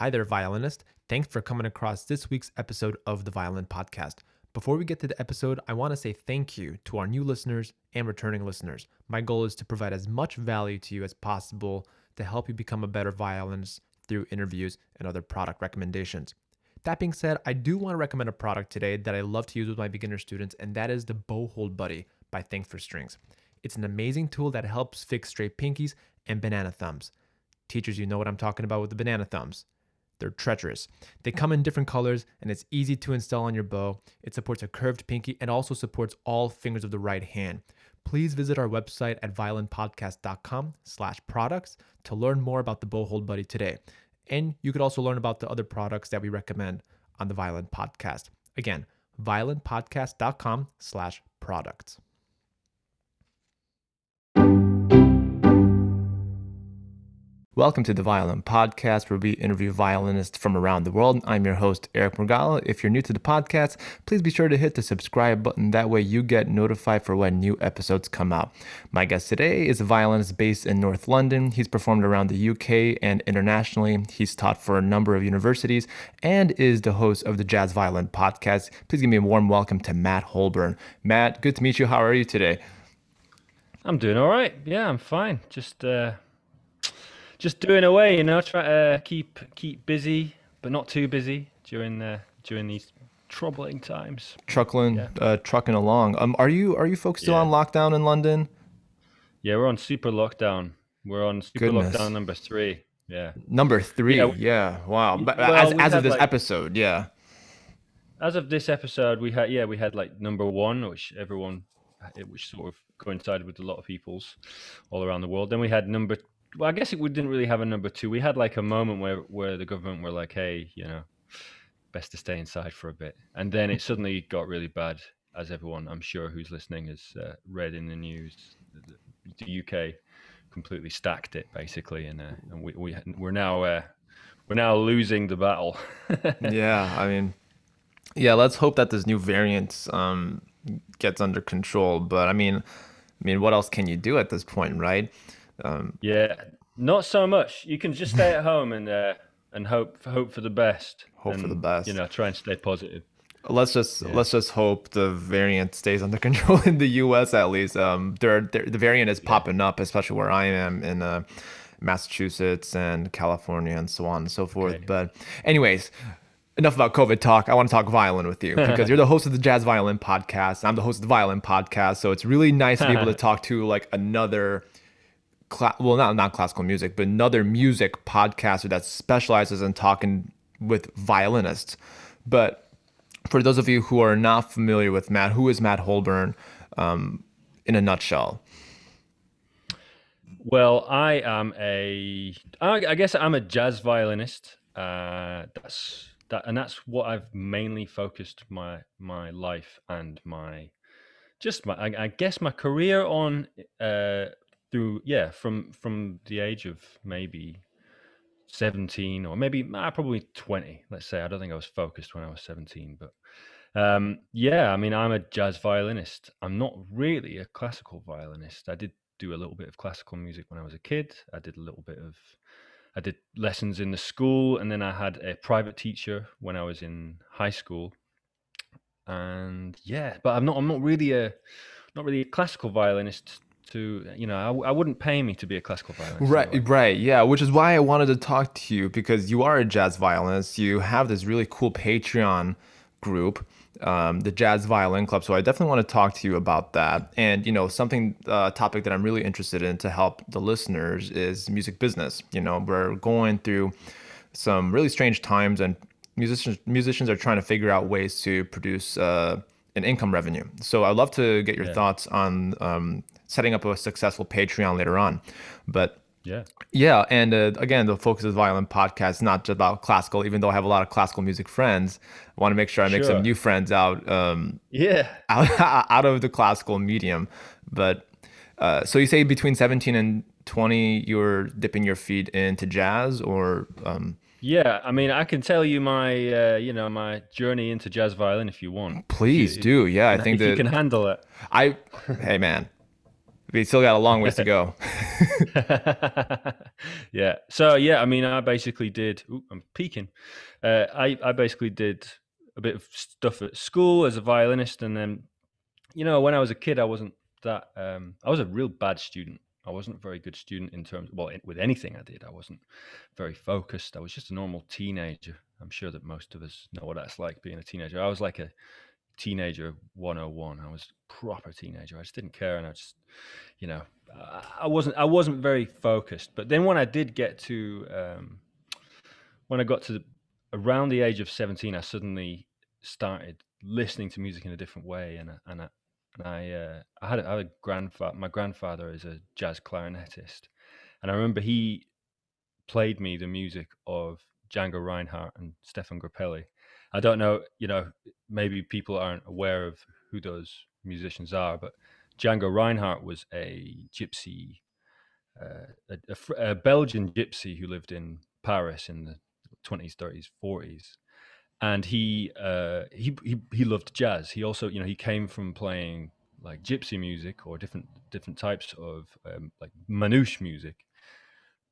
Hi there, violinist. Thanks for coming across this week's episode of the Violin Podcast. Before we get to the episode, I want to say thank you to our new listeners and returning listeners. My goal is to provide as much value to you as possible to help you become a better violinist through interviews and other product recommendations. That being said, I do want to recommend a product today that I love to use with my beginner students, and that is the Bow Hold Buddy by Thanks for Strings. It's an amazing tool that helps fix straight pinkies and banana thumbs. Teachers, you know what I'm talking about with the banana thumbs. They're treacherous. They come in different colors and it's easy to install on your bow. It supports a curved pinky and also supports all fingers of the right hand. Please visit our website at violinpodcast.com slash products to learn more about the Bow Hold Buddy today. And you could also learn about the other products that we recommend on the Violin Podcast. Again, violinpodcast.com slash products. Welcome to the Violin Podcast, where we interview violinists from around the world. I'm your host, Eric Morgala. If you're new to the podcast, please be sure to hit the subscribe button. That way, you get notified for when new episodes come out. My guest today is a violinist based in North London. He's performed around the UK and internationally. He's taught for a number of universities and is the host of the Jazz Violin Podcast. Please give me a warm welcome to Matt Holborn. Matt, good to meet you. How are you today? I'm doing all right. Yeah, I'm fine. Just uh, just doing away, you know, try to keep keep busy, but not too busy during uh, during these troubling times. Truckling, yeah. uh, trucking along. Um, are you are you folks still yeah. on lockdown in London? Yeah, we're on super lockdown. We're on super Goodness. lockdown number three. Yeah. Number three. Yeah. yeah. Wow. But well, as, as of this like, episode, yeah. As of this episode, we had yeah we had like number one, which everyone, which sort of coincided with a lot of people's all around the world. Then we had number well, I guess it, we didn't really have a number two. We had like a moment where where the government were like, "Hey, you know, best to stay inside for a bit," and then it suddenly got really bad, as everyone I'm sure who's listening has uh, read in the news. The, the, UK completely stacked it basically, and, uh, and we, we we're now uh, we're now losing the battle. yeah, I mean, yeah. Let's hope that this new variant um, gets under control. But I mean, I mean, what else can you do at this point, right? Um, yeah, not so much. You can just stay at home and uh, and hope hope for the best. Hope and, for the best. You know, try and stay positive. Let's just yeah. let's just hope the variant stays under control in the U.S. at least. Um, there, there the variant is yeah. popping up, especially where I am in uh, Massachusetts and California and so on and so forth. Okay. But, anyways, enough about COVID talk. I want to talk violin with you because you're the host of the Jazz Violin Podcast. I'm the host of the Violin Podcast, so it's really nice to be able to talk to like another well, not not classical music, but another music podcaster that specializes in talking with violinists. But for those of you who are not familiar with Matt, who is Matt Holborn um, in a nutshell? Well, I am a, I guess I'm a jazz violinist. Uh, that's that, and that's what I've mainly focused my my life and my just my, I, I guess my career on uh, through yeah from from the age of maybe 17 or maybe uh, probably 20 let's say. I don't think i was focused when i was 17 but um, yeah i mean i'm a jazz violinist. I'm not really a classical violinist. I did do a little bit of classical music when i was a kid. I did a little bit of i did lessons in the school and then i had a private teacher when i was in high school. And yeah but i'm not i'm not really a not really a classical violinist to you know I, I wouldn't pay me to be a classical violinist right anyway. right yeah which is why i wanted to talk to you because you are a jazz violinist you have this really cool patreon group um, the jazz violin club so i definitely want to talk to you about that and you know something uh, topic that i'm really interested in to help the listeners is music business you know we're going through some really strange times and musicians musicians are trying to figure out ways to produce uh, an income revenue so i'd love to get your yeah. thoughts on um, setting up a successful Patreon later on. But yeah, yeah, and uh, again, the Focus is Violin podcast is not just about classical. Even though I have a lot of classical music friends, I want to make sure I make sure. some new friends out. Um, yeah, out, out of the classical medium. But uh, so you say between seventeen and twenty, you're dipping your feet into jazz, or um, yeah, I mean, I can tell you my, uh, you know, my journey into jazz violin if you want. Please you, do. Yeah, I think that you can handle it. I, hey man, we still got a long ways to go. yeah. So yeah, I mean, I basically did. Ooh, I'm peeking. Uh, I I basically did a bit of stuff at school as a violinist, and then, you know, when I was a kid, I wasn't that. Um, I was a real bad student. I wasn't a very good student in terms. Well, with anything I did, I wasn't very focused. I was just a normal teenager. I'm sure that most of us know what that's like being a teenager. I was like a teenager 101 i was proper teenager i just didn't care and i just you know i wasn't i wasn't very focused but then when i did get to um, when i got to the, around the age of 17 i suddenly started listening to music in a different way and and I, and I, uh, I had, a, I had a grandfather my grandfather is a jazz clarinetist and i remember he played me the music of Django Reinhardt and Stéphane Grappelli I don't know, you know, maybe people aren't aware of who those musicians are, but Django Reinhardt was a gypsy, uh, a, a, a, Belgian gypsy who lived in Paris in the 20s, 30s, 40s. And he, uh, he he he loved jazz. He also, you know, he came from playing like gypsy music or different different types of um, like manouche music,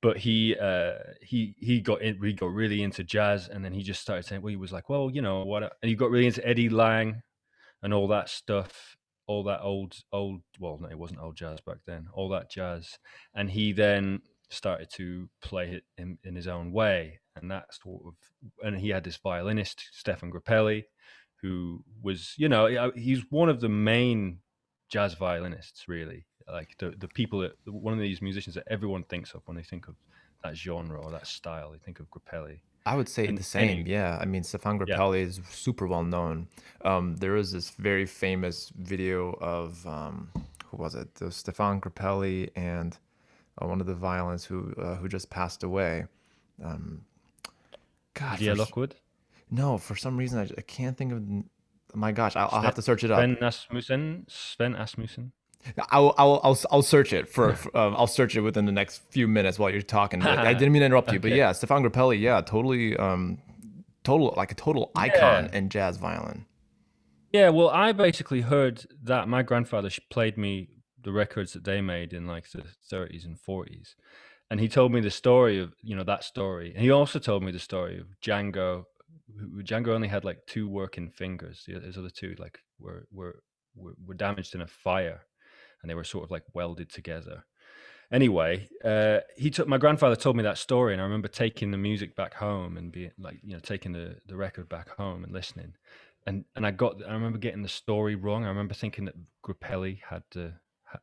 but he uh, he he got in, he got really into jazz, and then he just started saying, well, he was like, well, you know what, and he got really into Eddie Lang and all that stuff, all that old old well, no, it wasn't old jazz back then, all that jazz, and he then started to play it in, in his own way, and that sort of, and he had this violinist Stéphane Grappelli, who was, you know, he's one of the main jazz violinists, really like the the people that one of these musicians that everyone thinks of when they think of that genre or that style. They think of Grappelli. I would say and, the same. yeah, I mean, Stéphane Grappelli yeah. is super well known. Um, there is this very famous video of um, who was it? The Stéphane Grappelli and uh, one of the violins who uh, who just passed away. Um, God, yeah, Lockwood. No, for some reason I, I can't think of. My gosh, I'll, I'll, have to search it up. Svend Asmussen. Svend Asmussen. I'll, I'll, I'll, I'll search it for, for um, I'll search it within the next few minutes while you're talking. I didn't mean to interrupt you, but yeah, Stéphane Grappelli, yeah, totally, um, total like a total icon yeah. in jazz violin. Yeah, well, I basically heard that my grandfather played me the records that they made in like the 30s and 40s, and he told me the story of you know that story, and he also told me the story of Django. Django only had like two working fingers; his other two like were were, were damaged in a fire and they were sort of like welded together. Anyway, uh, he took my grandfather told me that story, and I remember taking the music back home and being like, you know, taking the, the record back home and listening, and and I got I remember getting the story wrong. I remember thinking that Grappelli had to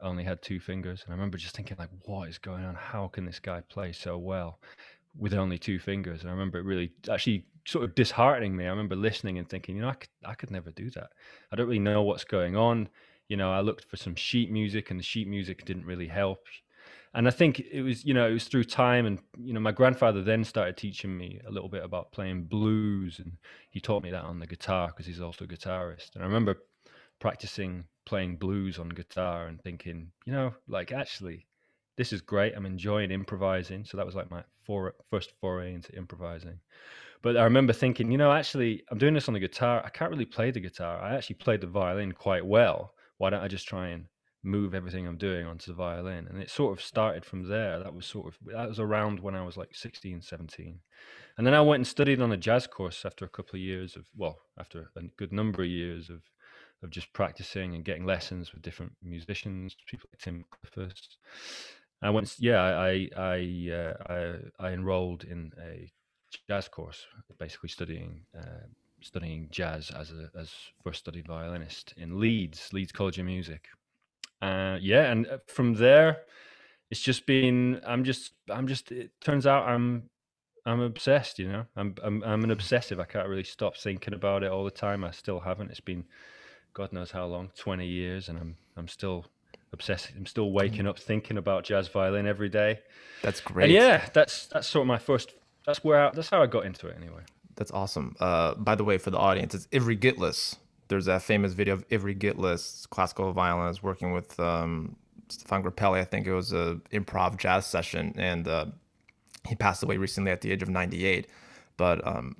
only had two fingers, and I remember just thinking like, what is going on? How can this guy play so well with only two fingers? And I remember it really actually sort of disheartening me. I remember listening and thinking, you know, I could, I could never do that. I don't really know what's going on you know, I looked for some sheet music, and the sheet music didn't really help. And I think it was, you know, it was through time, and you know, my grandfather then started teaching me a little bit about playing blues, and he taught me that on the guitar because he's also a guitarist. And I remember practicing playing blues on guitar and thinking, you know, like actually, this is great. I'm enjoying improvising. So that was like my for, first foray into improvising. But I remember thinking, you know, actually, I'm doing this on the guitar. I can't really play the guitar. I actually played the violin quite well why don't I just try and move everything I'm doing onto the violin? And it sort of started from there. That was sort of, that was around when I was like 16, 17. And then I went and studied on a jazz course after a couple of years of, well, after a good number of years of, of just practicing and getting lessons with different musicians, people like Tim Clifford. I went, yeah, I, I, uh, I, I enrolled in a jazz course, basically studying uh, studying jazz as a as first study violinist in Leeds, Leeds College of Music. Uh, yeah, and uh, from there, it's just been. I'm just. I'm just. It turns out I'm. I'm obsessed. You know. I'm. I'm. I'm an obsessive. I can't really stop thinking about it all the time. I still haven't. It's been, God knows how long, twenty years, and I'm. I'm still obsessed. I'm still waking up thinking about jazz violin every day. That's great. And yeah, that's that's sort of my first. That's where. I, that's how I got into it anyway. That's awesome. Uh, by the way, for the audience, it's Ivry Gitlis. There's that famous video of Ivry Gitlis, classical violinist, working with um, Stéphane Grappelli. I think it was a improv jazz session, and uh, he passed away recently at the age of 98. But um,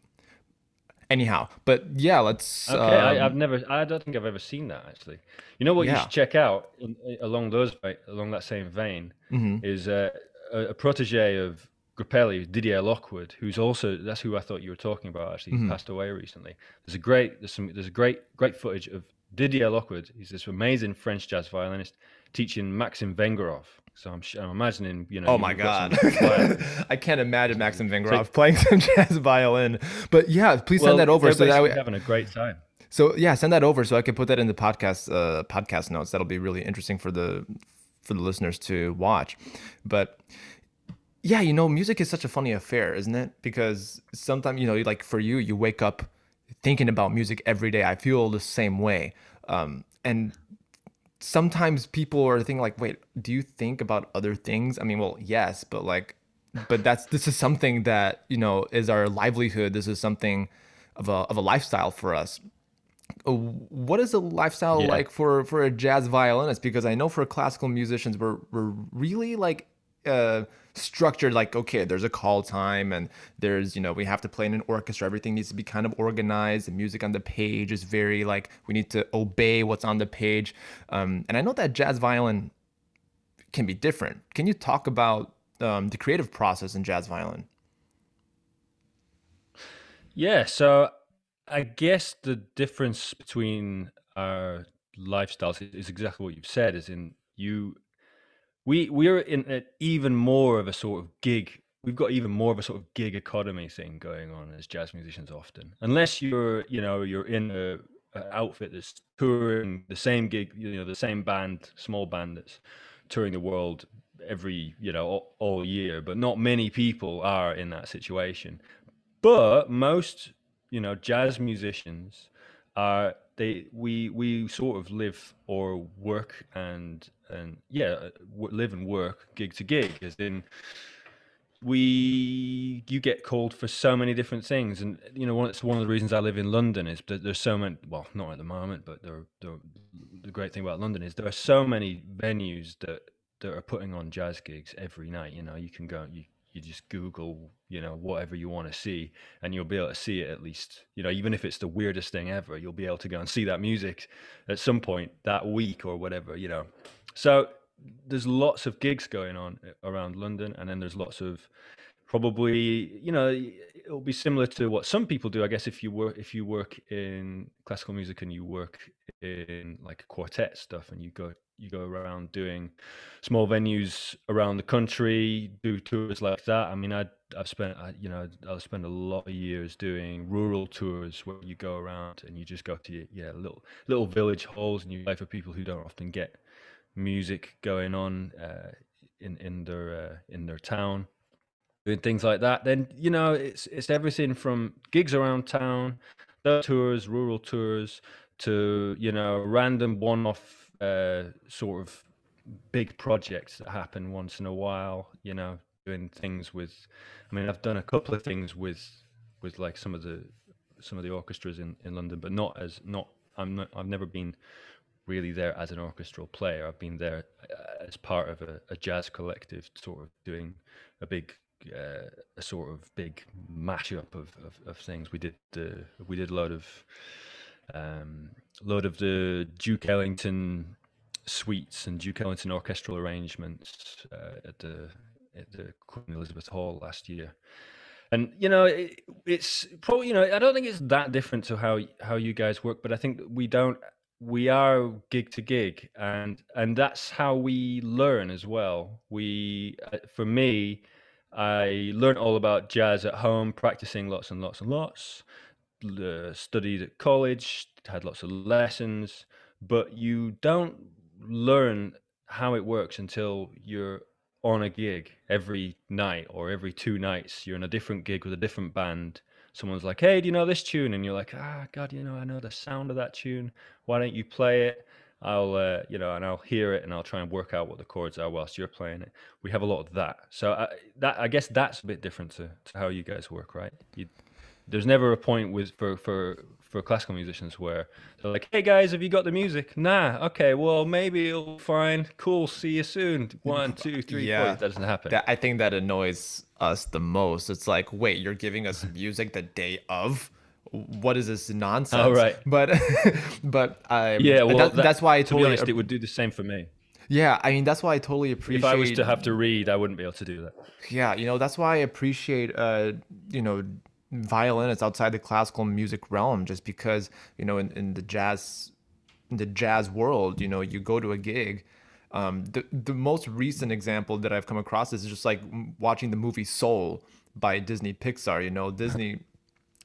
anyhow, but yeah, let's. Okay, um, I, I've never. I don't think I've ever seen that actually. You know what you should check out in, along those along that same vein mhm. is uh, a, a protege of Grappelli, Didier Lockwood, who's also that's who I thought you were talking about. Actually, he Mhm. passed away recently. There's a great there's some there's a great great footage of Didier Lockwood. He's this amazing French jazz violinist teaching Maxim Vengerov. So I'm, I'm imagining you know. Oh my god. I can't imagine Maxim So- Vengerov playing some jazz violin. But yeah, please send that over so that I, having a great time. So yeah, send that over so I can put that in the podcast uh, podcast notes. That'll be really interesting for the for the listeners to watch. But yeah, you know, music is such a funny affair, isn't it? Because sometimes you know, like for you, you wake up thinking about music every day. I feel the same way, um, and sometimes people are thinking like, wait, do you think about other things? I mean, well, yes, but like, but that's this is something that you know is our livelihood. This is something of a of a lifestyle for us. Uh, What is a lifestyle Yeah. like for for a jazz violinist? Because I know for classical musicians, we're we're really like uh structured like okay there's a call time and there's you know we have to play in an orchestra. Everything needs to be kind of organized. The music on the page is very like we need to obey what's on the page. Um, and i know that jazz violin can be different. Can you talk about um, the creative process in jazz violin? Yeah, so I guess the difference between our lifestyles is, is exactly what you've said. Is in you, we we're in a, even more of a sort of gig. We've got even more of a sort of gig economy thing going on as jazz musicians often, unless you're you know you're in a, a outfit that's touring the same gig, you know, the same band, small band that's touring the world every you know all, all year. But not many people are in that situation but most you know jazz musicians are they we we sort of live or work and and yeah uh, live and work gig to gig as in we you get called for so many different things and you know it's one of the reasons i live in london is that there's so many well not at the moment but there, there, the great thing about london is there are so many venues that that are putting on jazz gigs every night you know you can go you you just google you know whatever you want to see and you'll be able to see it at least you know even if it's the weirdest thing ever you'll be able to go and see that music at some point that week or whatever you know so there's lots of gigs going on uh, around london and then there's lots of probably you know it'll be similar to what some people do i guess if you work if you work in classical music and you work in like quartet stuff and you go you go around doing small venues around the country do tours like that. I mean i i've spent I, you know i've spent a lot of years doing rural tours where you go around and you just go to yeah little little village halls and you play for people who don't often get music going on uh, in in their uh, in their town doing things like that. Then you know it's it's everything from gigs around town tours rural tours to you know random one-off uh, sort of big projects that happen once in a while you know doing things with i mean i've done a couple of things with with like some of the some of the orchestras in in london but not as not i'm not i've never been really there as an orchestral player i've been there uh, as part of a, a jazz collective sort of doing a big uh, a sort of big mashup of, of, of things we did uh, we did a lot of um, load of the Duke Ellington suites and Duke Ellington orchestral arrangements uh, at the at the Queen Elizabeth Hall last year. And you know, it, it's probably you know I don't think it's that different to how how you guys work, but I think we don't we are gig to gig, and and that's how we learn as well. We uh, for me, I learned all about jazz at home, practicing lots and lots and lots uh, studied at college, had lots of lessons, but you don't learn how it works until you're on a gig every night or every two nights. You're in a different gig with a different band. Someone's like, "Hey, do you know this tune?" And you're like, "Ah, God, you know, I know the sound of that tune. Why don't you play it?" I'll, uh, you know, and I'll hear it and I'll try and work out what the chords are whilst you're playing it. We have a lot of that. So I, that I guess that's a bit different to, to how you guys work, right? You, there's never a point with for for for classical musicians where they're like, "Hey guys, have you got the music?" Nah. Okay. Well, maybe it'll find Cool. See you soon. One, two, three, Yeah. four. That doesn't happen. that i think that annoys us the most it's like wait you're giving us music the day of what is this nonsense? Oh, right. But but I Yeah, well, that, that- that's why I to totally be honest, it would do the same for me. yeah. I mean, that's why I totally appreciate. If I was to have to read, I wouldn't be able to do that. Yeah, you know, that's why I appreciate uh, you know, violinists outside the classical music realm just because, you know, in, in the jazz in the jazz world, you know, you go to a gig. Um, the the most recent example that I've come across is just like watching the movie Soul by Disney Pixar. You know, Disney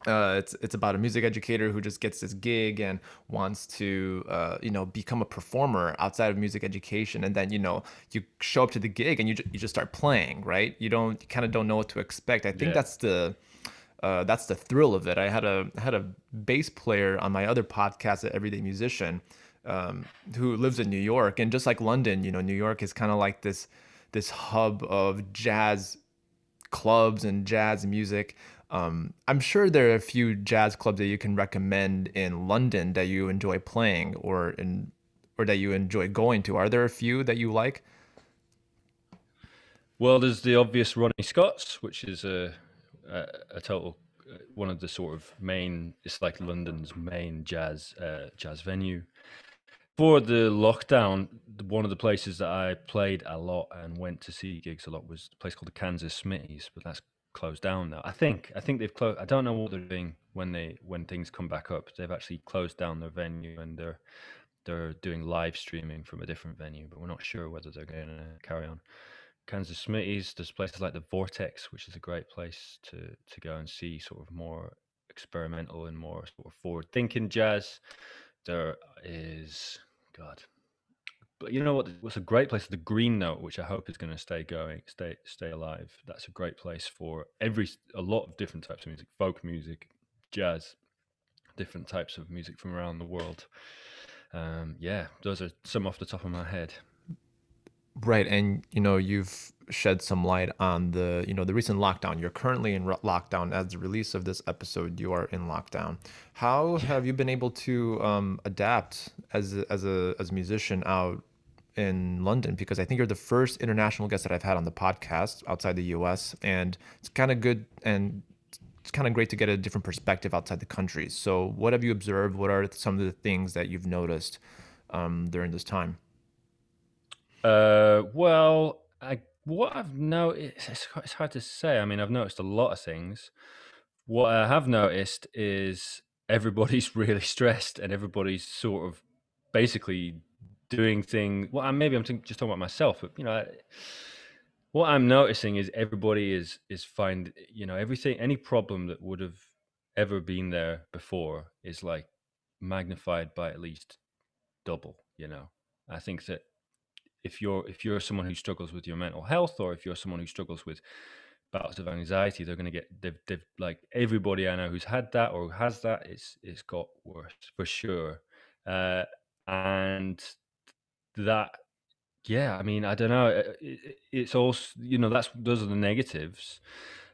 uh, it's it's about a music educator who just gets this gig and wants to uh, you know become a performer outside of music education. And then you know you show up to the gig and you, ju- you just start playing right? You don't you kind of don't know what to expect. I think Yeah. that's the uh, that's the thrill of it. I had a had a bass player on my other podcast at everyday musician um, who lives in new york and just like london you know new york is kind of like this this hub of jazz clubs and jazz music. Um, I'm sure there are a few jazz clubs that you can recommend in London that you enjoy playing or in or that you enjoy going to. Are there a few that you like? Well, there's the obvious Ronnie Scott's, which is a a, a total uh, one of the sort of main. It's like London's main jazz uh, jazz venue. For the lockdown, one of the places that I played a lot and went to see gigs a lot was a place called the Kansas Smitty's, but that's closed down now. I think I think they've closed. I don't know what they're doing when they when things come back up. They've actually closed down their venue and they're they're doing live streaming from a different venue, but we're not sure whether they're going to carry on. Kansas Smitty's. There's places like the Vortex, which is a great place to to go and see sort of more experimental and more sort of forward thinking jazz. There is God, but you know what? What's a great place? The Green Note, which I hope is going to stay going, stay stay alive. That's a great place for every a lot of different types of music, folk music, jazz, different types of music from around the world. Um, yeah, those are some off the top of my head. Right, and you know you've shed some light on the you know the recent lockdown. You're currently in lockdown. As the release of this episode, you are in lockdown. How have you been able to um, adapt as a, as a as a musician out in London? Because I think you're the first international guest that I've had on the podcast outside the U.S. and it's kind of good and it's kind of great to get a different perspective outside the country. So, what have you observed? What are some of the things that you've noticed um, during this time? Uh, well, I what I've noticed it's, it's hard to say. I mean, I've noticed a lot of things. What I have noticed is everybody's really stressed and everybody's sort of basically doing things. Well, I- maybe I'm think, just talking about myself, but you know, I- what I'm noticing is everybody is is find you know everything any problem that would have ever been there before is like magnified by at least double. You know, I think that if you're if you're someone who struggles with your mental health or if you're someone who struggles with bouts of anxiety they're going to get they've, they've like everybody i know who's had that or has that it's it's got worse for sure. Uh and that yeah i mean i don't know it, it, it's also you know that's those are the negatives.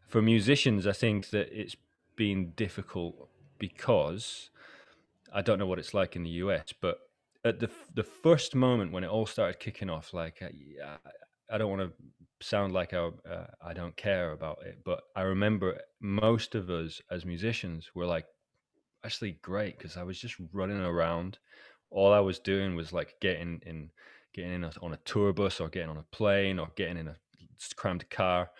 For musicians i think that it's been difficult because I don't know what it's like in the US, but at the the first moment when it all started kicking off, like uh, I- I don't want to sound like I uh, I don't care about it, but I remember most of us as musicians were like actually great because I was just running around. All I was doing was like getting in, getting in on a tour bus or getting on a plane or getting in a crammed car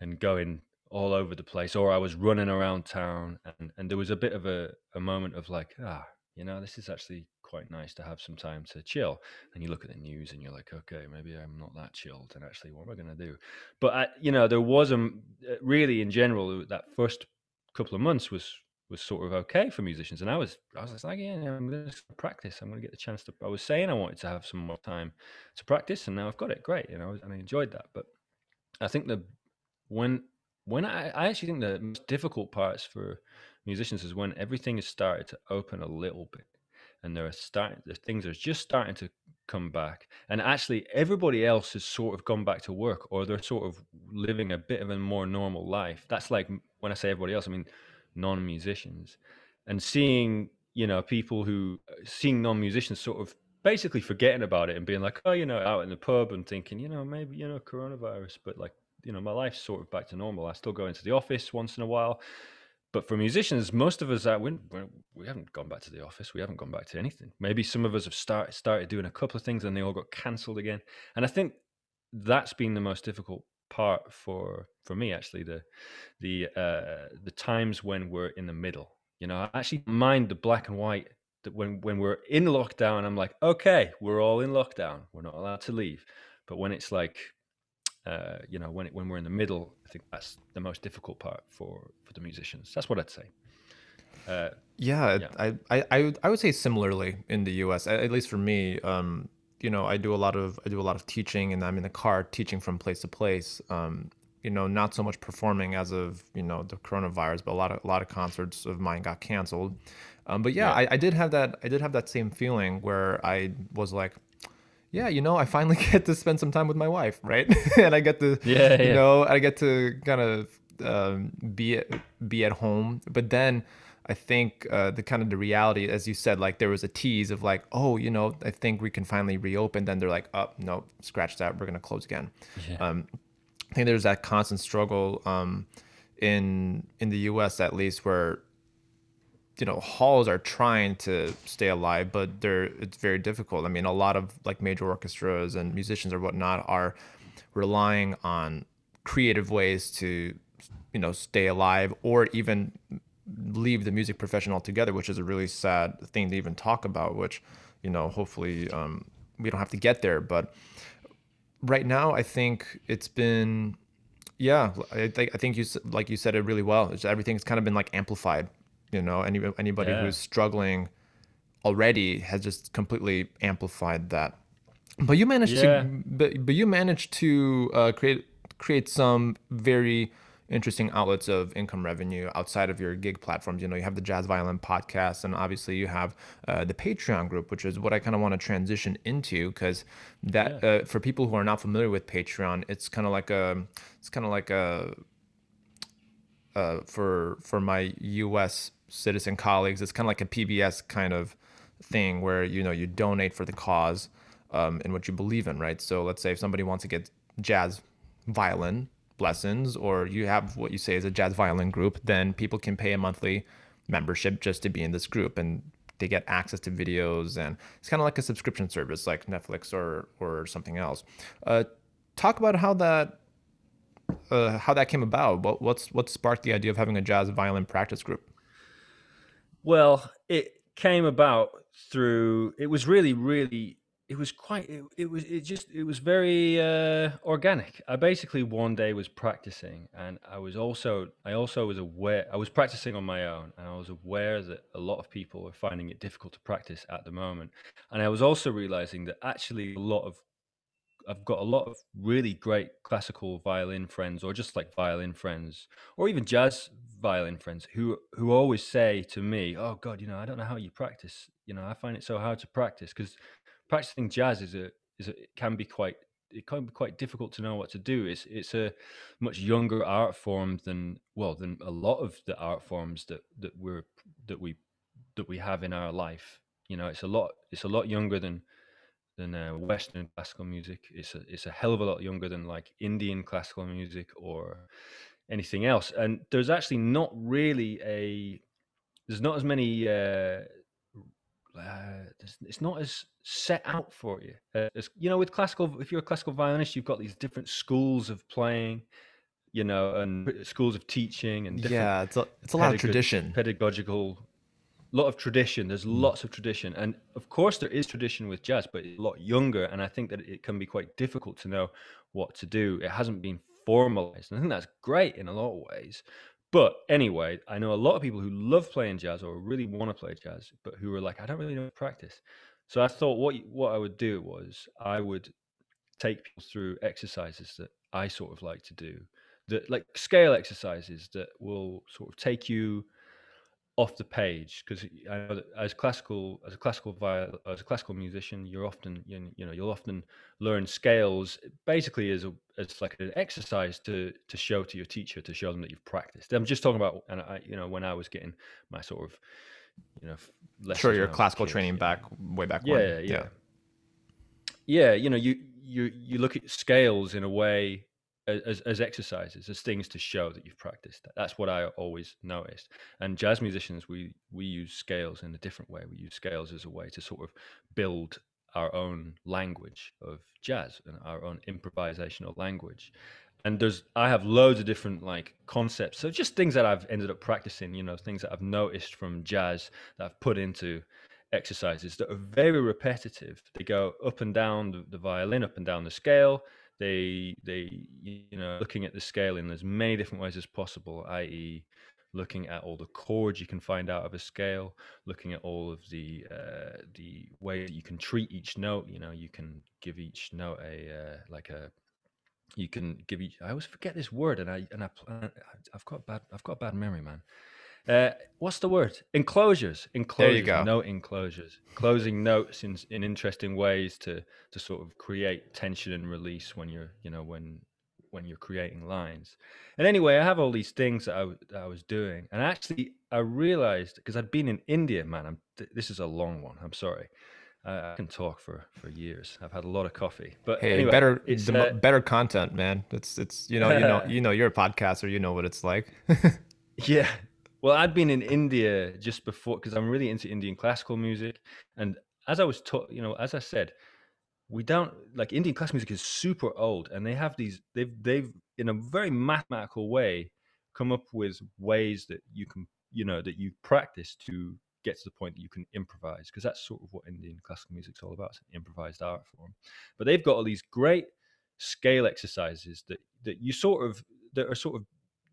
and going all over the place. Or I was running around town and, and there was a bit of a, a moment of like, ah, you know, this is actually quite nice to have some time to chill. And you look at the news and you're like, okay, maybe I'm not that chilled. And actually, what am I going to do? But, I, you know, there was a, really in general, uh, that first couple of months was was sort of okay for musicians. And I was, I was like, yeah, I'm going to practice. I'm going to get the chance to. I was saying I wanted to have some more time to practice, and now I've got it. Great, you know, and I enjoyed that. But I think the when when I, I actually think the most difficult parts for musicians is when everything has started to open a little bit, and there are starting the things are just starting to come back, and actually everybody else has sort of gone back to work, or they're sort of living a bit of a more normal life. That's like when I say everybody else, I mean non-musicians and seeing you know people who uh, seeing non-musicians sort of basically forgetting about it and being like oh you know out in the pub and thinking you know maybe you know coronavirus but like you know my life's sort of back to normal i still go into the office once in a while but for musicians, most of us that we, we haven't gone back to the office. We haven't gone back to anything. Maybe some of us have start, started doing a couple of things and they all got cancelled again. And I think that's been the most difficult part for for me actually the the uh the times when we're in the middle you know i actually mind the black and white that when when we're in lockdown i'm like okay we're all in lockdown we're not allowed to leave but when it's like uh you know when it, when we're in the middle i think that's the most difficult part for for the musicians that's what i'd say uh, yeah, yeah. I, I I would, I would say similarly in the us at, least for me um you know, I do a lot of I do a lot of teaching, and I'm in the car teaching from place to place. Um, you know, not so much performing as of you know the coronavirus, but a lot of a lot of concerts of mine got canceled. Um, but yeah, yeah. I, I did have that I did have that same feeling where I was like, yeah, you know, I finally get to spend some time with my wife, right? and I get to, yeah, you yeah. know, I get to kind of um, be be at home. But then I think uh, the kind of the reality, as you said, like there was a tease of like, oh, you know, I think we can finally reopen. Then they're like, oh, no, scratch that. We're gonna close again. Yeah. Um, I think there's that constant struggle um, in in the U.S. at least where you know halls are trying to stay alive, but they're it's very difficult. I mean, a lot of like major orchestras and musicians or whatnot are relying on creative ways to you know stay alive or even leave the music profession altogether, which is a really sad thing to even talk about. Which, you know, hopefully um, we don't have to get there. But right now, I think it's been, yeah, I think I think you like you said it really well. It's, everything's kind of been like amplified. You know, any anybody yeah. who's struggling already has just completely amplified that. But you managed yeah. to, but, but you managed to uh, create create some very interesting outlets of income revenue outside of your gig platforms. You know, you have the Jazz Violin podcast, and obviously you have uh, the Patreon group, which is what I kind of want to transition into because that yeah. uh, for people who are not familiar with Patreon, it's kind of like a it's kind of like a uh, for for my U.S. citizen colleagues, it's kind of like a PBS kind of thing where you know you donate for the cause um, in what you believe in, right? So let's say if somebody wants to get jazz violin lessons or you have what you say is a jazz violin group, then people can pay a monthly membership just to be in this group and they get access to videos and it's kind of like a subscription service like Netflix or or something else. Uh, talk about how that uh, how that came about. What what's what sparked the idea of having a jazz violin practice group? Well, it came about through it was really really it was quite it, it was it just it was very uh, organic i basically one day was practicing and i was also i also was aware i was practicing on my own and i was aware that a lot of people were finding it difficult to practice at the moment and i was also realizing that actually a lot of i've got a lot of really great classical violin friends or just like violin friends or even jazz violin friends who who always say to me oh god you know i don't know how you practice you know i find it so hard to practice because practicing jazz is a is a, it can be quite it can be quite difficult to know what to do. It's it's a much younger art form than well than a lot of the art forms that that we're that we that we have in our life. You know, it's a lot it's a lot younger than than uh, Western classical music. It's a it's a hell of a lot younger than like Indian classical music or anything else. And there's actually not really a there's not as many uh, uh, it's not as set out for you. Uh, as, you know, with classical, if you're a classical violinist, you've got these different schools of playing, you know, and schools of teaching, and yeah, it's a it's a lot of tradition, pedagogical, lot of tradition. There's mm. lots of tradition, and of course there is tradition with jazz, but it's a lot younger, and I think that it can be quite difficult to know what to do. It hasn't been formalized, and I think that's great in a lot of ways. But anyway, I know a lot of people who love playing jazz or really want to play jazz, but who are like, I don't really know practice. So I thought what what I would do was I would take people through exercises that I sort of like to do, that like scale exercises that will sort of take you off the page because I know that as classical as a classical viol, as a classical musician, you're often you, know you'll often learn scales basically as a as like an exercise to to show to your teacher to show them that you've practiced. I'm just talking about and I you know when I was getting my sort of you know sure your classical kids, training back way back yeah, when. yeah yeah yeah you know you you you look at scales in a way as, as exercises, as things to show that you've practiced. That's what I always noticed. And jazz musicians, we we use scales in a different way. We use scales as a way to sort of build our own language of jazz and our own improvisational language. And there's I have loads of different like concepts. So just things that I've ended up practicing, you know, things that I've noticed from jazz that I've put into exercises that are very repetitive. They go up and down the, the violin, up and down the scale they they you know looking at the scale in as many different ways as possible i.e looking at all the chords you can find out of a scale looking at all of the uh, the way that you can treat each note you know you can give each note a uh, like a you can give each i always forget this word and i and I, i've got bad i've got bad memory man uh, what's the word? Enclosures. Enclosures. There you go. Note enclosures. Closing notes in in interesting ways to to sort of create tension and release when you're you know when when you're creating lines. And anyway, I have all these things that I, that I was doing, and actually I realized because I'd been in India, man. I'm this is a long one. I'm sorry. I can talk for for years. I've had a lot of coffee, but hey, anyway, better uh, better content, man. It's it's you know you know you know you're a podcaster. You know what it's like. yeah, well, I'd been in India just before because I'm really into Indian classical music, and as I was taught, you know, as I said, we don't like Indian classical music is super old, and they have these they've they've in a very mathematical way come up with ways that you can you know that you practice to get to the point that you can improvise because that's sort of what Indian classical music's all about, it's an improvised art form. But they've got all these great scale exercises that that you sort of that are sort of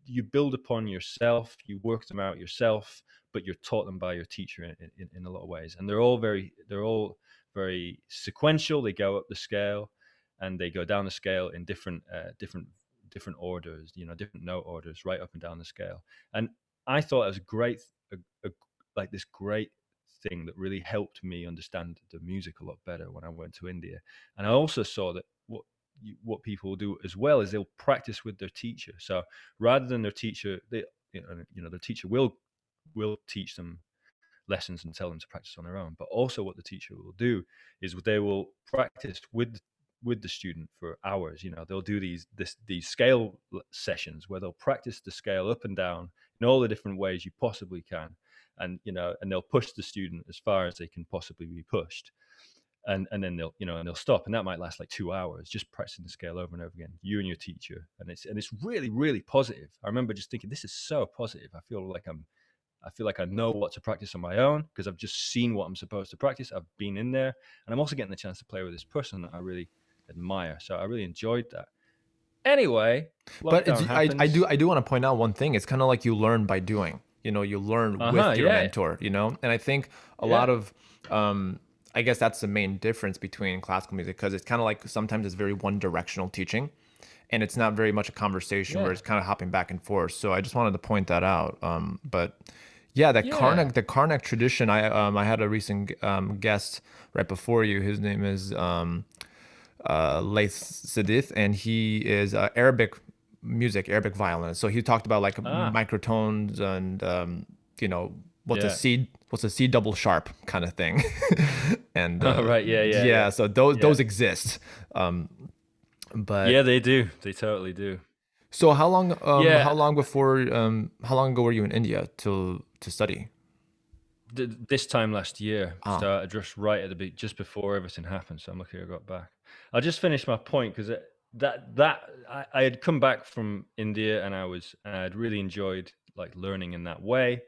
you build upon yourself, you work them out yourself, but you're taught them by your teacher in, in, in a lot of ways. And they're all very they're all very sequential. They go up the scale and they go down the scale in different uh, different different orders, you know, different note orders, right up and down the scale. And I thought it was great, a, a, like this great thing that really helped me understand the music a lot better when I went to India. And I also saw that what what people will do as well is they'll practice with their teacher. So rather than their teacher, they you know, you know their teacher will will teach them lessons and tell them to practice on their own. But also, what the teacher will do is they will practice with with the student for hours. You know, they'll do these this these scale sessions where they'll practice the scale up and down in all the different ways you possibly can, and you know, and they'll push the student as far as they can possibly be pushed and and then they'll you know and they'll stop and that might last like two hours just pressing the scale over and over again you and your teacher and it's and it's really really positive i remember just thinking this is so positive i feel like i'm i feel like i know what to practice on my own because i've just seen what i'm supposed to practice i've been in there and i'm also getting the chance to play with this person that i really admire so i really enjoyed that anyway but I, I do i do want to point out one thing it's kind of like you learn by doing you know you learn uh-huh, with your yeah. mentor you know and i think a yeah. lot of um I guess that's the main difference between classical music because it's kind of like sometimes it's very one directional teaching and it's not very much a conversation yeah. where it's kind of hopping back and forth. So I just wanted to point that out. Um, but yeah, the yeah. Carnatic, the Carnatic tradition. I um, I had a recent um, guest right before you. His name is um, uh, Layth Sidiq, and he is uh, Arabic music, Arabic violin. So he talked about like ah. microtones and um, you know what's yeah. a C what's a C double sharp kind of thing. and uh, oh, right, yeah, yeah, yeah, yeah. So those yeah. those exist. Um, but yeah, they do. They totally do. So how long? Um, yeah. How long before? Um, how long ago were you in India to to study? this time last year, ah. so just right at the be- just before everything happened. So I'm lucky I got back. I'll just finish my point because that that I, I, had come back from India and I was and I'd really enjoyed like learning in that way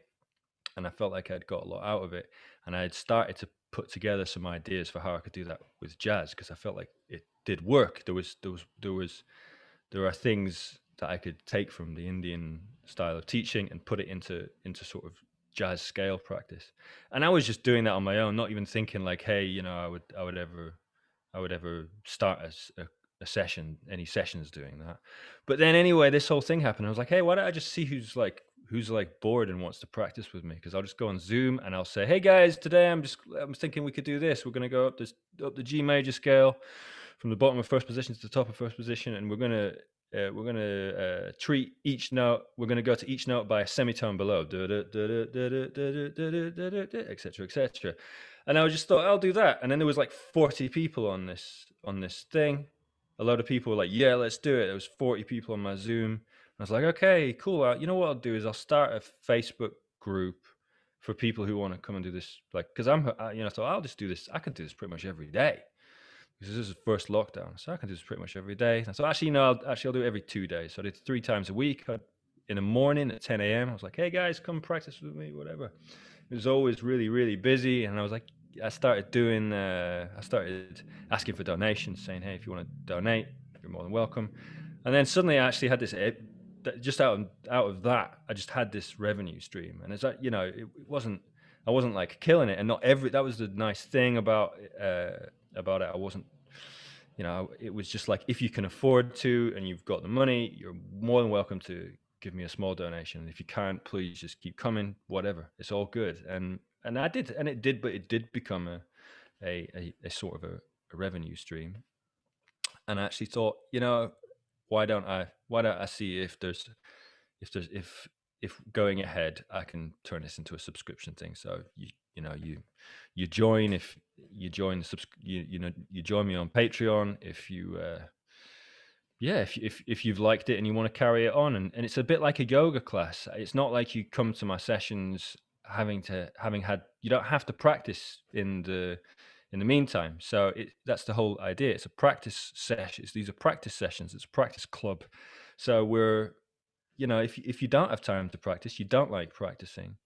and I felt like I'd got a lot out of it. And I had started to put together some ideas for how I could do that with jazz because I felt like it did work. There was there was there was there are things that I could take from the Indian style of teaching and put it into into sort of jazz scale practice. And I was just doing that on my own, not even thinking like, hey, you know, I would I would ever I would ever start as a, a session, any sessions doing that. But then anyway, this whole thing happened. I was like, hey, why don't I just see who's like who's like bored and wants to practice with me because I'll just go on Zoom and I'll say, "Hey guys, today I'm just I'm thinking we could do this. We're going to go up this up the G major scale from the bottom of first position to the top of first position, and we're going to uh, we're going to uh, treat each note. We're going to go to each note by a semitone below, etc., etc." And I just thought I'll do that, and then there was like forty people on this on this thing, a lot of people were like, "Yeah, let's do it." There was 40 people on my Zoom. I was like, "Okay, cool. Uh, you know what I'll do is I'll start a Facebook group for people who want to come and do this. Like, because I'm, uh, you know, so I'll just do this. I can do this pretty much every day because this is the first lockdown, so I can do this pretty much every day. So actually, no, I'll, actually I'll do it every two days. So I did three times a week. I'd, in the morning at 10 a.m. I was like, "Hey guys, come practice with me, whatever." It was always really, really busy, and I was like, I started doing, uh, I started asking for donations, saying, "Hey, if you want to donate, you're more than welcome." And then suddenly, I actually had this just out of, out of that, I just had this revenue stream, and it's like you know, it, it, wasn't, I wasn't like killing it, and not every. That was the nice thing about uh, about it. I wasn't, you know, it was just like if you can afford to and you've got the money, you're more than welcome to give me a small donation. And if you can't, please just keep coming. Whatever, it's all good. And and I did, and it did, but it did become a a, a, a sort of a, a revenue stream. And I actually thought, you know, why don't I why don't I see if there's if there's if if going ahead I can turn this into a subscription thing. So you you know you you join if you join the subs you you know you join me on Patreon if you uh yeah if if if you've liked it and you want to carry it on and, and it's a bit like a yoga class. It's not like you come to my sessions having to having had you don't have to practice in the in the meantime. So it, that's the whole idea. It's a practice session. These are practice sessions. It's a practice club. So we're, you know, if if you don't have time to practice, you don't like practicing,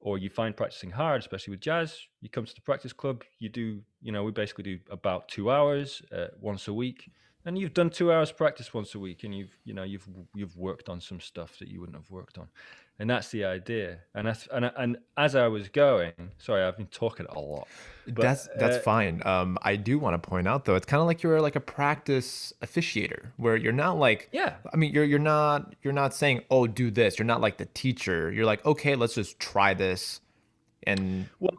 or you find practicing hard, especially with jazz, you come to the practice club. You do, you know, we basically do about two hours uh, once a week, and you've done two hours practice once a week, and you've, you know, you've you've worked on some stuff that you wouldn't have worked on and that's the idea. And that's, and and as I was going, sorry, I've been talking a lot. But, that's that's uh, fine. Um, I do want to point out though, it's kind of like you're like a practice officiator, where you're not like, yeah. I mean, you're you're not you're not saying, oh, do this. You're not like the teacher. You're like, okay, let's just try this, and well,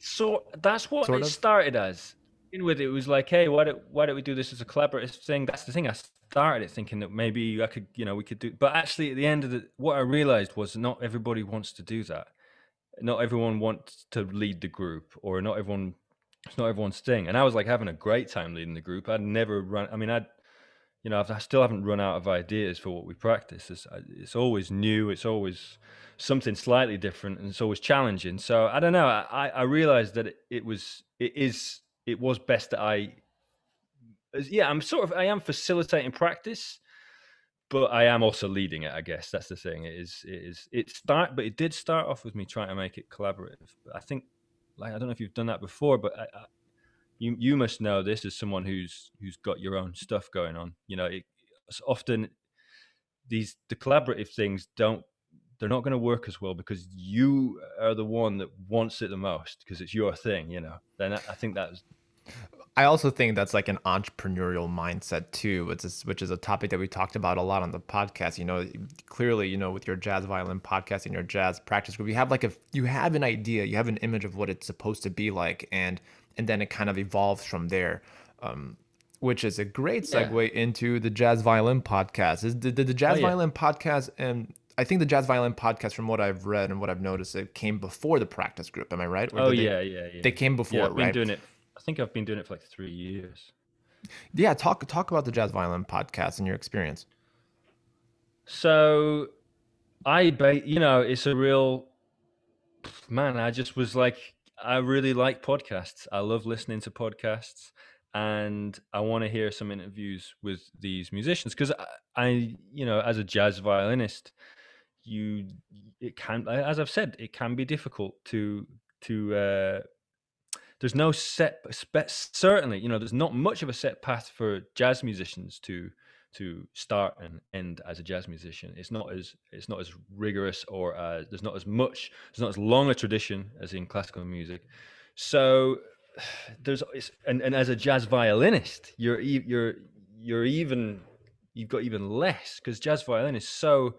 so that's what it of? started as. In with it was like, hey, why don't why don't we do this as a collaborative thing? That's the thing. I started it thinking that maybe I could, you know, we could do. But actually, at the end of the, what I realized was not everybody wants to do that. Not everyone wants to lead the group, or not everyone. It's not everyone's thing. And I was like having a great time leading the group. I'd never run. I mean, I'd, you know, I still haven't run out of ideas for what we practice. It's, it's always new. It's always something slightly different, and it's always challenging. So I don't know. I I realized that it, it was it is it was best that I yeah, I'm sort of I am facilitating practice, but I am also leading it. I guess that's the thing. It is it is it start, but it did start off with me trying to make it collaborative. But I think like I don't know if you've done that before, but I, I, you you must know this as someone who's who's got your own stuff going on. You know, it, often these the collaborative things don't they're not going to work as well because you are the one that wants it the most because it's your thing you know then i think that's I also think that's like an entrepreneurial mindset too, which is which is a topic that we talked about a lot on the podcast. You know, clearly, you know, with your jazz violin podcast and your jazz practice group, you have like a you have an idea, you have an image of what it's supposed to be like, and and then it kind of evolves from there. Um, which is a great segue yeah. into the jazz violin podcast. Is the, the, the jazz oh, yeah. violin podcast and I think the jazz violin podcast, from what I've read and what I've noticed, it came before the practice group. Am I right? Or oh yeah, yeah, yeah. They came before, yeah, I've been right? Doing it I think I've been doing it for like three years. Yeah, talk talk about the jazz violin podcast and your experience. So, I, you know, it's a real man. I just was like, I really like podcasts. I love listening to podcasts, and I want to hear some interviews with these musicians because I, I, you know, as a jazz violinist, you, it can, as I've said, it can be difficult to to uh, there's no set certainly you know there's not much of a set path for jazz musicians to to start and end as a jazz musician. It's not as it's not as rigorous or as, there's not as much there's not as long a tradition as in classical music. So there's and, and as a jazz violinist you're you're you're even you've got even less because jazz violin is so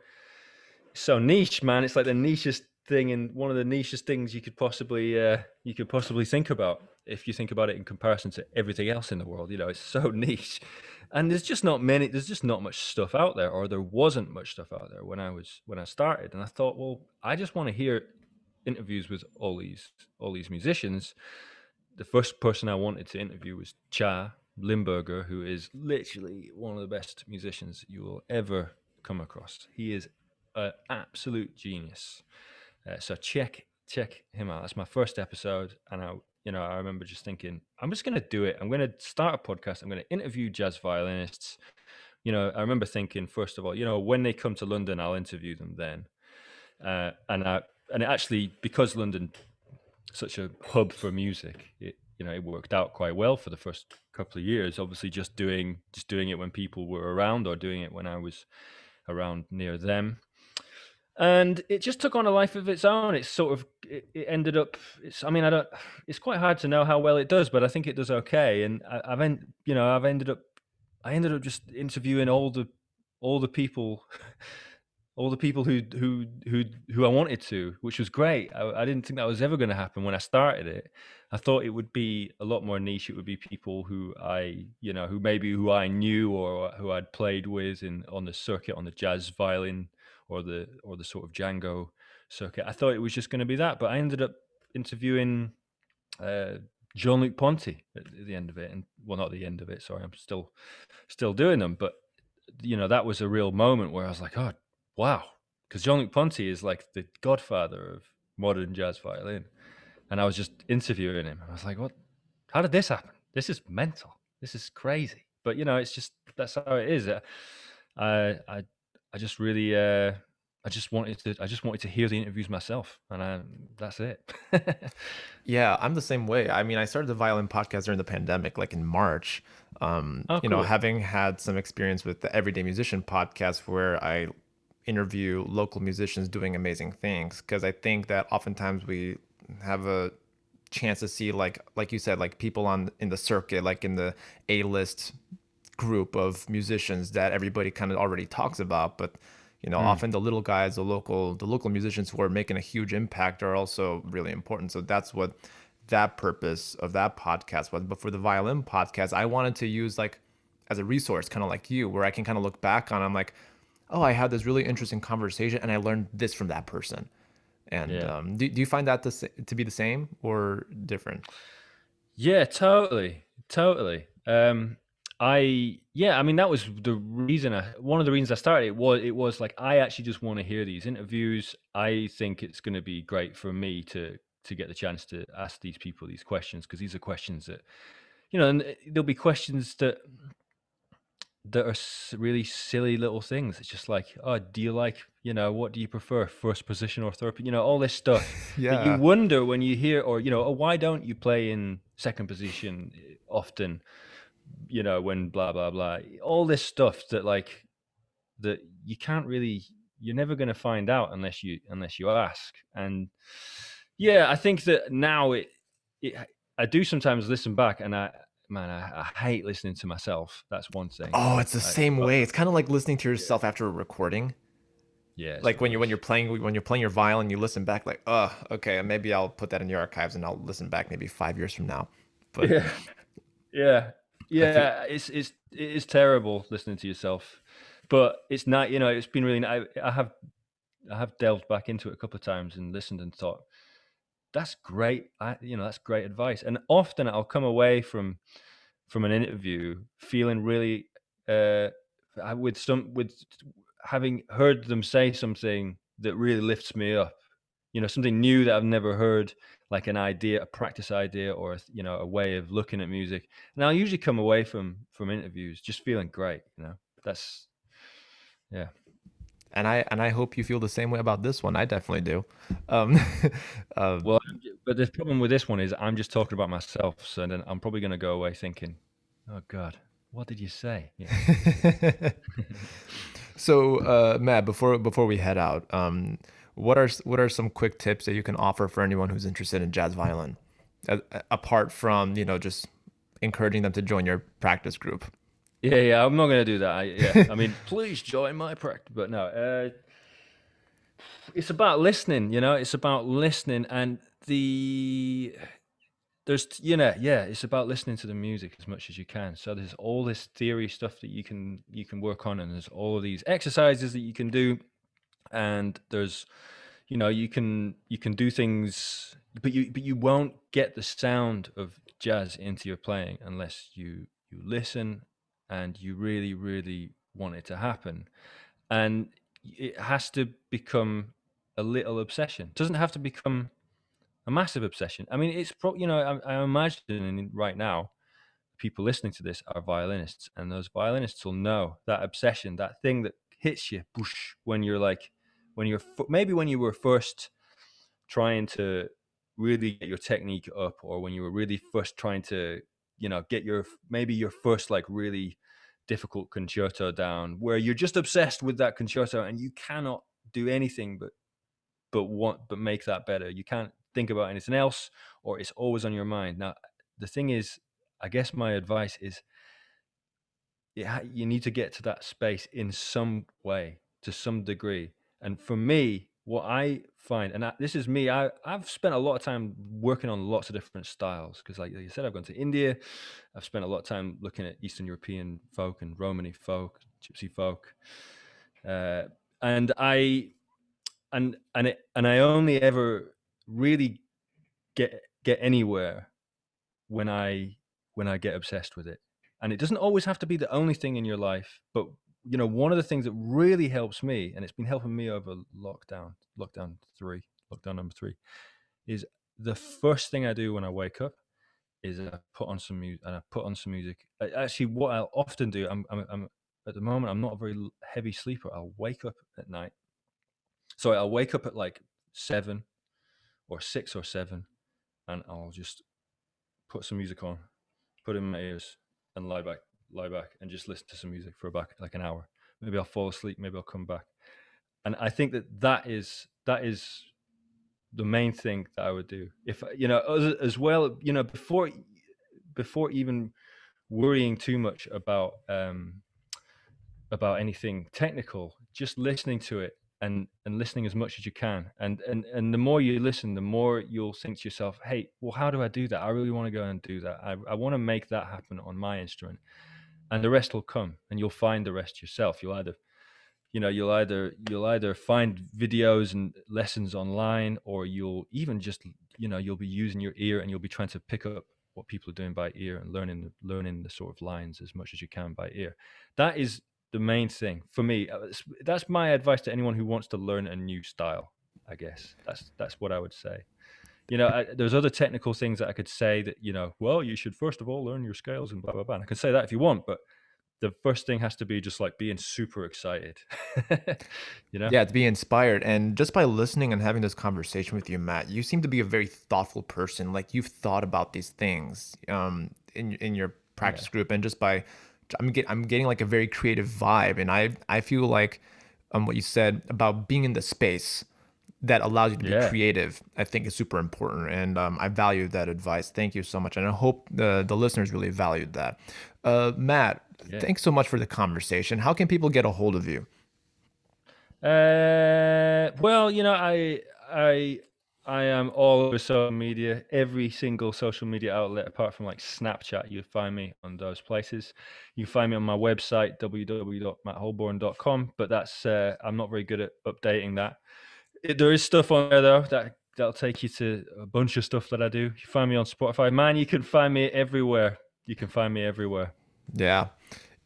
so niche man it's like the nichest thing and one of the nichest things you could possibly uh, you could possibly think about if you think about it in comparison to everything else in the world you know it's so niche. And there's just not many there's just not much stuff out there or there wasn't much stuff out there when i was when i started. And i thought well i just want to hear interviews with all these all these musicians. The first person i wanted to interview was Tcha Limberger, who is literally one of the best musicians you will ever come across. He is an absolute genius. Uh, so check check him out. That's my first episode, and I you know I remember just thinking I'm just going to do it. I'm going to start a podcast. I'm going to interview jazz violinists. You know, I remember thinking first of all, you know, when they come to London, I'll interview them then. Uh, and I and actually because London such a hub for music, it you know it worked out quite well for the first couple of years. Obviously, just doing just doing it when people were around or doing it when I was around near them and it just took on a life of its own. It's sort of it, it, ended up it's i mean i don't it's quite hard to know how well it does but i think it does okay. And I, have end you know i've ended up i ended up just interviewing all the all the people all the people who who who who i wanted to which was great. I, I didn't think that was ever going to happen when i started it. I thought it would be a lot more niche. It would be people who i you know who maybe who i knew or who i'd played with in on the circuit on the jazz violin or the or the sort of Django circuit. I thought it was just going to be that, but I ended up interviewing uh, Jean-Luc Ponty at the end of it, and well, not the end of it. Sorry, I'm still still doing them, but you know that was a real moment where I was like, oh wow, because Jean-Luc Ponty is like the godfather of modern jazz violin, and I was just interviewing him, I was like, what? How did this happen? This is mental. This is crazy. But you know, it's just that's how it is. I I I just really, uh, I just wanted to, I just wanted to hear the interviews myself, and I, that's it. yeah, I'm the same way. I mean, I started the violin podcast during the pandemic, like in March. Um, oh, you cool. know, having had some experience with the Everyday Musician podcast, where I interview local musicians doing amazing things, because I think that oftentimes we have a chance to see like like you said like people on in the circuit like in the a list group of musicians that everybody kind of already talks about but you know mm. often the little guys the local the local musicians who are making a huge impact are also really important. So that's what that purpose of that podcast was. But for the violin podcast i wanted to use like as a resource kind of like you where i can kind of look back on i'm like oh i had this really interesting conversation and i learned this from that person. And yeah. um, do, do you find that to, to be the same or different? Yeah totally totally. Um I yeah, I mean that was the reason. I, one of the reasons I started it was it was like I actually just want to hear these interviews. I think it's going to be great for me to to get the chance to ask these people these questions because these are questions that you know, and eh, there'll be questions that that are really silly little things. It's just like, oh, do you like, you know, what do you prefer, first position or third? You know, all this stuff. yeah. you wonder when you hear, or you know, oh, why don't you play in second position eh, often? You know, when blah blah blah, all this stuff that like that you can't really, you're never going to find out unless you unless you ask. And yeah, I think that now it, it I do sometimes listen back, and I man, I, I, hate listening to myself. That's one thing. Oh, it's the I, same way. It's kind of like listening to yourself yeah. after a recording. Yeah. Like when you when you're playing when you're playing your violin, you listen back like, oh, okay, maybe I'll put that in your archives and I'll listen back maybe five years from now. But yeah, yeah, yeah, it's it's it is terrible listening to yourself, but it's not. You know, it's been really. I, I have I have delved back into it a couple of times and listened and thought, that's great. I you know that's great advice. And often I'll come away from from an interview feeling really uh with some with having heard them say something that really lifts me up you know something new that i've never heard like an idea a practice idea or a, you know a way of looking at music and i'll usually come away from from interviews just feeling great you know that's yeah and I and I hope you feel the same way about this one. I definitely do. Um, uh, well, but the problem with this one is I'm just talking about myself, so then I'm probably going to go away thinking, "Oh God, what did you say?" Yeah. so, uh, Matt, before before we head out, um, what are what are some quick tips that you can offer for anyone who's interested in jazz violin, apart from you know just encouraging them to join your practice group? Yeah, yeah, I'm not gonna do that. I, yeah, I mean, please join my practice, but no, uh, it's about listening. You know, it's about listening and the there's you know yeah it's about listening to the music as much as you can so there's all this theory stuff that you can you can work on and there's all of these exercises that you can do and there's you know you can you can do things but you but you won't get the sound of jazz into your playing unless you you listen and you really really want it to happen. And it has to become a little obsession. It doesn't have to become a massive obsession. I mean it's pro you know I, am imagining right now people listening to this are violinists and those violinists will know that obsession that thing that hits you whoosh, when you're like when you're maybe when you were first trying to really get your technique up or when you were really first trying to you know get your maybe your first like really difficult concerto down where you're just obsessed with that concerto and you cannot do anything but but want but make that better. You can't think about anything else or it's always on your mind. Now the thing is i guess my advice is yeah you need to get to that space in some way to some degree and for me what i find and I, this is me I, i've spent a lot of time working on lots of different styles because like you said i've gone to india i've spent a lot of time looking at eastern european folk and romani folk gypsy folk uh, and i and and it, and i only ever really get get anywhere when i when i get obsessed with it. And it doesn't always have to be the only thing in your life but you know, one of the things that really helps me, and it's been helping me over lockdown, lockdown three, lockdown number three, is the first thing I do when I wake up is I put on some music, and I put on some music. I, actually, what I'll often do, I'm, I'm, I'm at the moment, I'm not a very heavy sleeper. I'll wake up at night. So I'll wake up at like seven or six or seven, and I'll just put some music on, put in my ears, and lie back lie back and just listen to some music for about like an hour. Maybe I'll fall asleep. Maybe I'll come back. And I think that that is that is the main thing that I would do. If you know, as, as well, you know, before before even worrying too much about um, about anything technical, just listening to it and and listening as much as you can. And and and the more you listen, the more you'll think to yourself, "Hey, well, how do I do that? I really want to go and do that. I I want to make that happen on my instrument." And the rest will come and you'll find the rest yourself. You'll either you know you'll either you'll either find videos and lessons online or you'll even just you know you'll be using your ear and you'll be trying to pick up what people are doing by ear and learning learning the sort of lines as much as you can by ear. That is the main thing for me. Uh, that's my advice to anyone who wants to learn a new style i guess. That's that's what i would say you know, I, there's other technical things that I could say that, you know, well, you should first of all learn your scales and blah, blah, blah. And I can say that if you want, but the first thing has to be just like being super excited, you know? Yeah, to be inspired. And just by listening and having this conversation with you, Matt, you seem to be a very thoughtful person. Like you've thought about these things um, in, in your practice yeah. group. And just by, I'm, get, I'm getting like a very creative vibe. And I, I feel like um, what you said about being in the space that allows you to be creative, I think is super important. And um, I value that advice. Thank you so much. And I hope the, the listeners really valued that. Uh, Matt, yeah. thanks so much for the conversation. How can people get a hold of you? Uh, well, you know, I, I, I am all over social media, every single social media outlet apart from like Snapchat. You find me on those places. You find me on my website www.mattholborn.com, but that's uh, I'm not very good at updating that it, there is stuff on there though that that'll take you to a bunch of stuff that I do. You find me on Spotify, man. You can find me everywhere. You can find me everywhere. Yeah.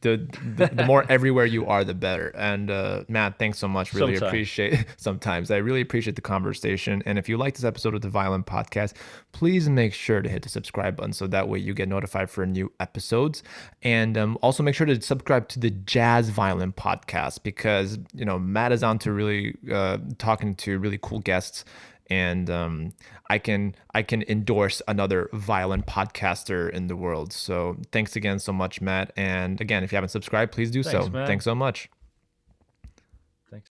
The, the, the more everywhere you are, the better. And uh, Matt, thanks so much. Really sometimes. appreciate sometimes. I really appreciate the conversation. And if you like this episode of the Violin Podcast, please make sure to hit the subscribe button so that way you get notified for new episodes. And um, also make sure to subscribe to the Jazz Violin Podcast because you know Matt is on to really uh, talking to really cool guests and um, I can I can endorse another violent podcaster in the world. So thanks again so much, Matt. And again, if you haven't subscribed, please do thanks, so. Matt. Thanks so much. Thanks.